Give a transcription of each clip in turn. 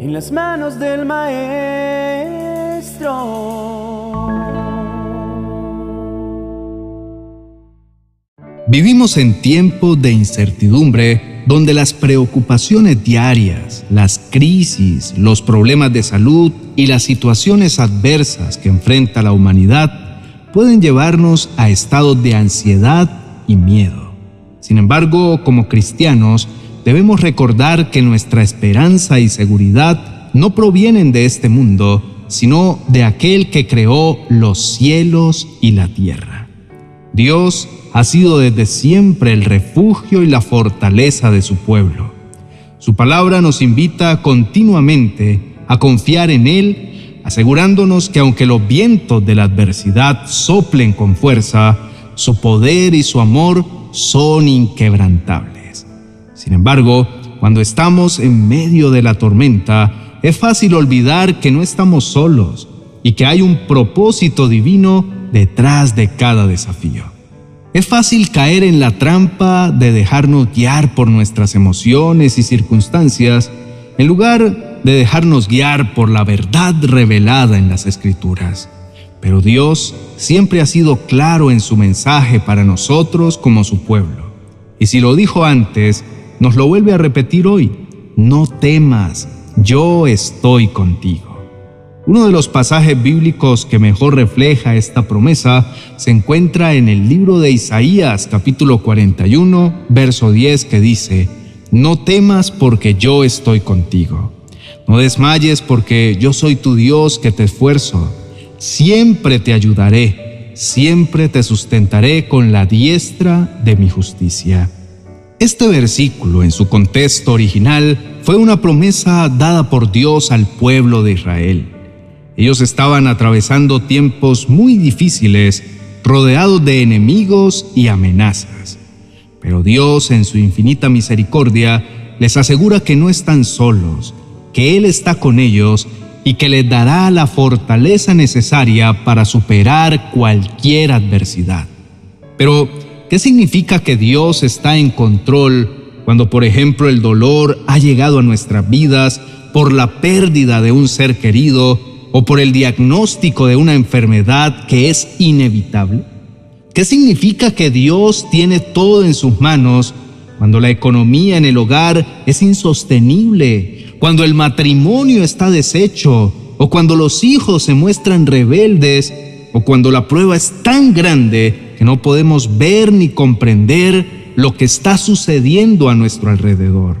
en las manos del Maestro. Vivimos en tiempos de incertidumbre donde las preocupaciones diarias, las crisis, los problemas de salud y las situaciones adversas que enfrenta la humanidad pueden llevarnos a estados de ansiedad y miedo. Sin embargo, como cristianos, debemos recordar que nuestra esperanza y seguridad no provienen de este mundo, sino de aquel que creó los cielos y la tierra. Dios ha sido desde siempre el refugio y la fortaleza de su pueblo. Su palabra nos invita continuamente a confiar en Él, asegurándonos que aunque los vientos de la adversidad soplen con fuerza, su poder y su amor son inquebrantables. Sin embargo, cuando estamos en medio de la tormenta, es fácil olvidar que no estamos solos y que hay un propósito divino detrás de cada desafío. Es fácil caer en la trampa de dejarnos guiar por nuestras emociones y circunstancias en lugar de dejarnos guiar por la verdad revelada en las escrituras. Pero Dios siempre ha sido claro en su mensaje para nosotros como su pueblo. Y si lo dijo antes, nos lo vuelve a repetir hoy. No temas, yo estoy contigo. Uno de los pasajes bíblicos que mejor refleja esta promesa se encuentra en el libro de Isaías capítulo 41, verso 10 que dice, No temas porque yo estoy contigo. No desmayes porque yo soy tu Dios que te esfuerzo. Siempre te ayudaré, siempre te sustentaré con la diestra de mi justicia. Este versículo en su contexto original fue una promesa dada por Dios al pueblo de Israel. Ellos estaban atravesando tiempos muy difíciles, rodeados de enemigos y amenazas. Pero Dios, en su infinita misericordia, les asegura que no están solos, que Él está con ellos y que les dará la fortaleza necesaria para superar cualquier adversidad. Pero, ¿qué significa que Dios está en control cuando, por ejemplo, el dolor ha llegado a nuestras vidas por la pérdida de un ser querido o por el diagnóstico de una enfermedad que es inevitable? ¿Qué significa que Dios tiene todo en sus manos cuando la economía en el hogar es insostenible, cuando el matrimonio está deshecho o cuando los hijos se muestran rebeldes o cuando la prueba es tan grande que no podemos ver ni comprender lo que está sucediendo a nuestro alrededor?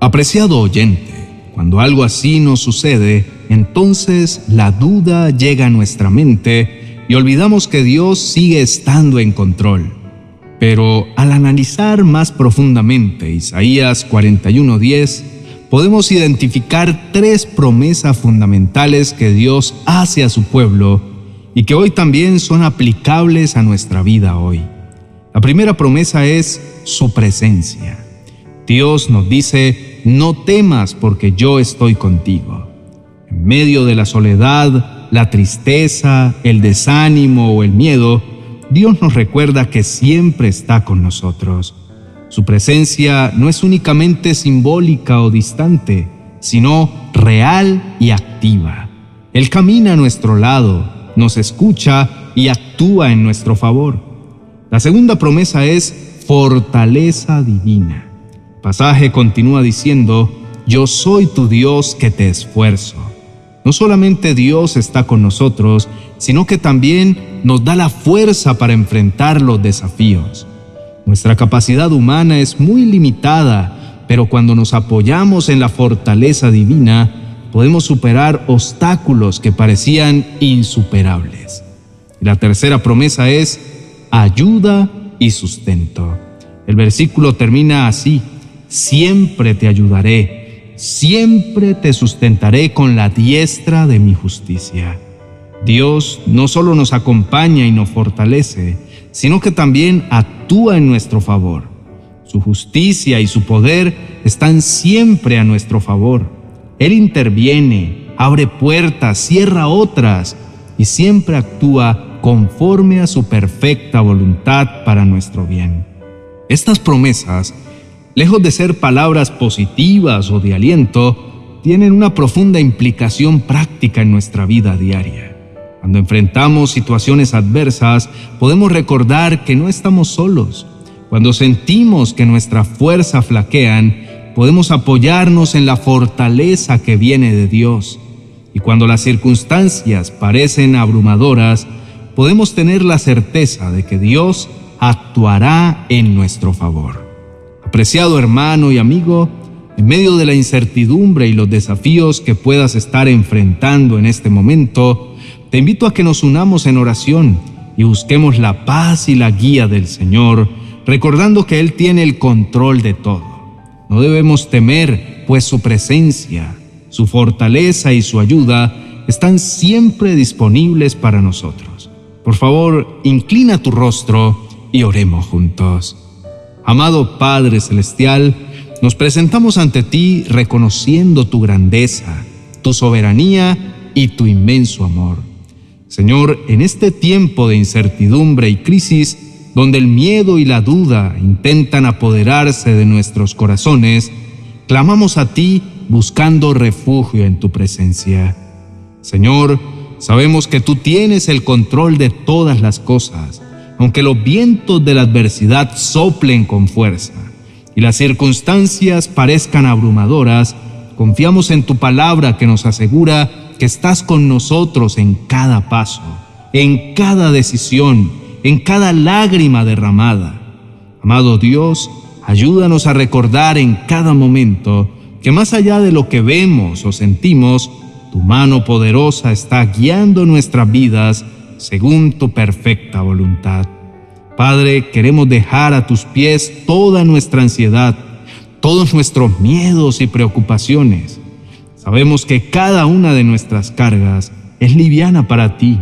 Apreciado oyente, cuando algo así nos sucede, entonces la duda llega a nuestra mente y olvidamos que Dios sigue estando en control. Pero al analizar más profundamente Isaías 41:10, podemos identificar tres promesas fundamentales que Dios hace a su pueblo y que hoy también son aplicables a nuestra vida hoy. La primera promesa es su presencia. Dios nos dice, no temas porque yo estoy contigo. En medio de la soledad, la tristeza, el desánimo o el miedo, Dios nos recuerda que siempre está con nosotros. Su presencia no es únicamente simbólica o distante, sino real y activa. Él camina a nuestro lado, nos escucha y actúa en nuestro favor. La segunda promesa es fortaleza divina. El pasaje continúa diciendo, yo soy tu Dios que te esfuerzo. No solamente Dios está con nosotros, sino que también nos da la fuerza para enfrentar los desafíos. Nuestra capacidad humana es muy limitada, pero cuando nos apoyamos en la fortaleza divina, podemos superar obstáculos que parecían insuperables. La tercera promesa es ayuda y sustento. El versículo termina así, siempre te ayudaré siempre te sustentaré con la diestra de mi justicia. Dios no solo nos acompaña y nos fortalece, sino que también actúa en nuestro favor. Su justicia y su poder están siempre a nuestro favor. Él interviene, abre puertas, cierra otras y siempre actúa conforme a su perfecta voluntad para nuestro bien. Estas promesas lejos de ser palabras positivas o de aliento, tienen una profunda implicación práctica en nuestra vida diaria. Cuando enfrentamos situaciones adversas, podemos recordar que no estamos solos. Cuando sentimos que nuestra fuerza flaquean, podemos apoyarnos en la fortaleza que viene de Dios. Y cuando las circunstancias parecen abrumadoras, podemos tener la certeza de que Dios actuará en nuestro favor. Apreciado hermano y amigo, en medio de la incertidumbre y los desafíos que puedas estar enfrentando en este momento, te invito a que nos unamos en oración y busquemos la paz y la guía del Señor, recordando que Él tiene el control de todo. No debemos temer, pues su presencia, su fortaleza y su ayuda están siempre disponibles para nosotros. Por favor, inclina tu rostro y oremos juntos. Amado Padre Celestial, nos presentamos ante ti reconociendo tu grandeza, tu soberanía y tu inmenso amor. Señor, en este tiempo de incertidumbre y crisis, donde el miedo y la duda intentan apoderarse de nuestros corazones, clamamos a ti buscando refugio en tu presencia. Señor, sabemos que tú tienes el control de todas las cosas, aunque los vientos de la adversidad soplen con fuerza y las circunstancias parezcan abrumadoras, confiamos en tu palabra que nos asegura que estás con nosotros en cada paso, en cada decisión, en cada lágrima derramada. Amado Dios, ayúdanos a recordar en cada momento que más allá de lo que vemos o sentimos, tu mano poderosa está guiando nuestras vidas según tu perfecta voluntad. Padre, queremos dejar a tus pies toda nuestra ansiedad, todos nuestros miedos y preocupaciones. Sabemos que cada una de nuestras cargas es liviana para ti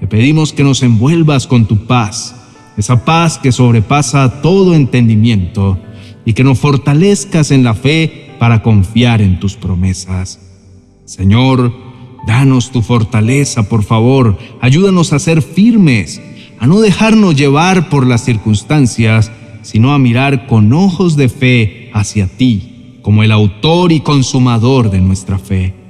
te pedimos que nos envuelvas con tu paz, esa paz que sobrepasa todo entendimiento y que nos fortalezcas en la fe para confiar en tus promesas. Señor, danos tu fortaleza, por favor, ayúdanos a ser firmes, a no dejarnos llevar por las circunstancias, sino a mirar con ojos de fe hacia ti, como el autor y consumador de nuestra fe.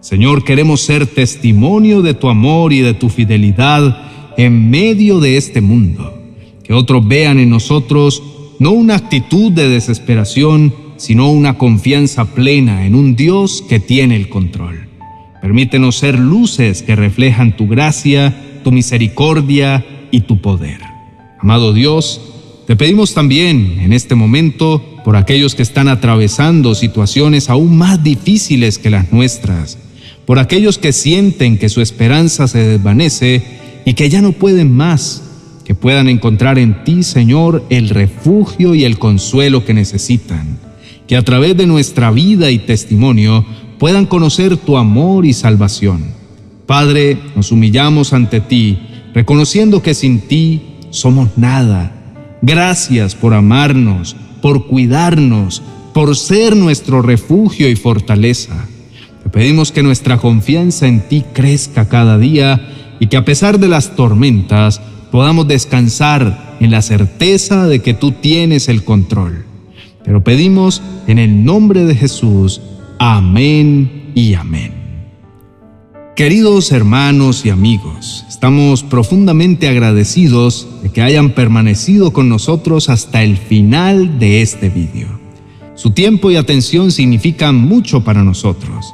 Señor, queremos ser testimonio de tu amor y de tu fidelidad en medio de este mundo. Que otros vean en nosotros no una actitud de desesperación, sino una confianza plena en un Dios que tiene el control. Permítenos ser luces que reflejan tu gracia, tu misericordia y tu poder. Amado Dios, te pedimos también en este momento por aquellos que están atravesando situaciones aún más difíciles que las nuestras por aquellos que sienten que su esperanza se desvanece y que ya no pueden más, que puedan encontrar en ti, Señor, el refugio y el consuelo que necesitan, que a través de nuestra vida y testimonio puedan conocer tu amor y salvación. Padre, nos humillamos ante ti, reconociendo que sin ti somos nada. Gracias por amarnos, por cuidarnos, por ser nuestro refugio y fortaleza. Te pedimos que nuestra confianza en ti crezca cada día y que a pesar de las tormentas podamos descansar en la certeza de que tú tienes el control. Pero pedimos en el nombre de Jesús. Amén y amén. Queridos hermanos y amigos, estamos profundamente agradecidos de que hayan permanecido con nosotros hasta el final de este vídeo. Su tiempo y atención significan mucho para nosotros.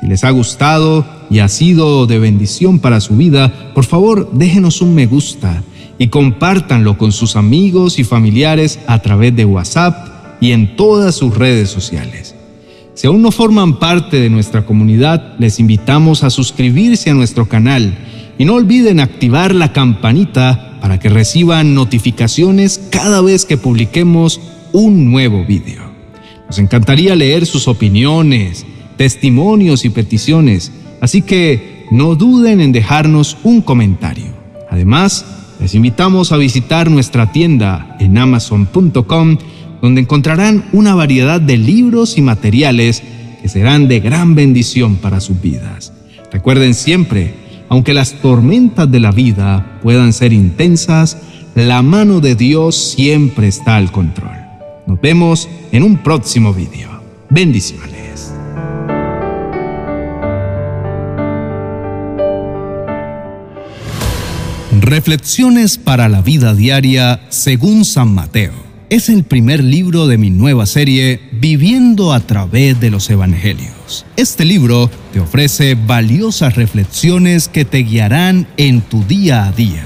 Si les ha gustado y ha sido de bendición para su vida, por favor déjenos un me gusta y compártanlo con sus amigos y familiares a través de WhatsApp y en todas sus redes sociales. Si aún no forman parte de nuestra comunidad, les invitamos a suscribirse a nuestro canal y no olviden activar la campanita para que reciban notificaciones cada vez que publiquemos un nuevo video. Nos encantaría leer sus opiniones, testimonios y peticiones, así que no duden en dejarnos un comentario. Además, les invitamos a visitar nuestra tienda en amazon.com, donde encontrarán una variedad de libros y materiales que serán de gran bendición para sus vidas. Recuerden siempre, aunque las tormentas de la vida puedan ser intensas, la mano de Dios siempre está al control. Nos vemos en un próximo video. Bendiciones. Reflexiones para la vida diaria según San Mateo. Es el primer libro de mi nueva serie Viviendo a través de los Evangelios. Este libro te ofrece valiosas reflexiones que te guiarán en tu día a día.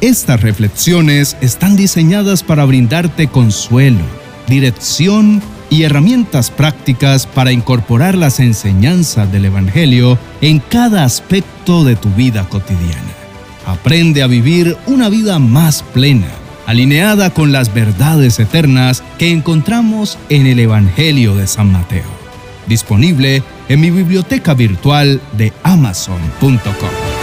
Estas reflexiones están diseñadas para brindarte consuelo, dirección y herramientas prácticas para incorporar las enseñanzas del Evangelio en cada aspecto de tu vida cotidiana. Aprende a vivir una vida más plena, alineada con las verdades eternas que encontramos en el Evangelio de San Mateo. Disponible en mi biblioteca virtual de amazon.com.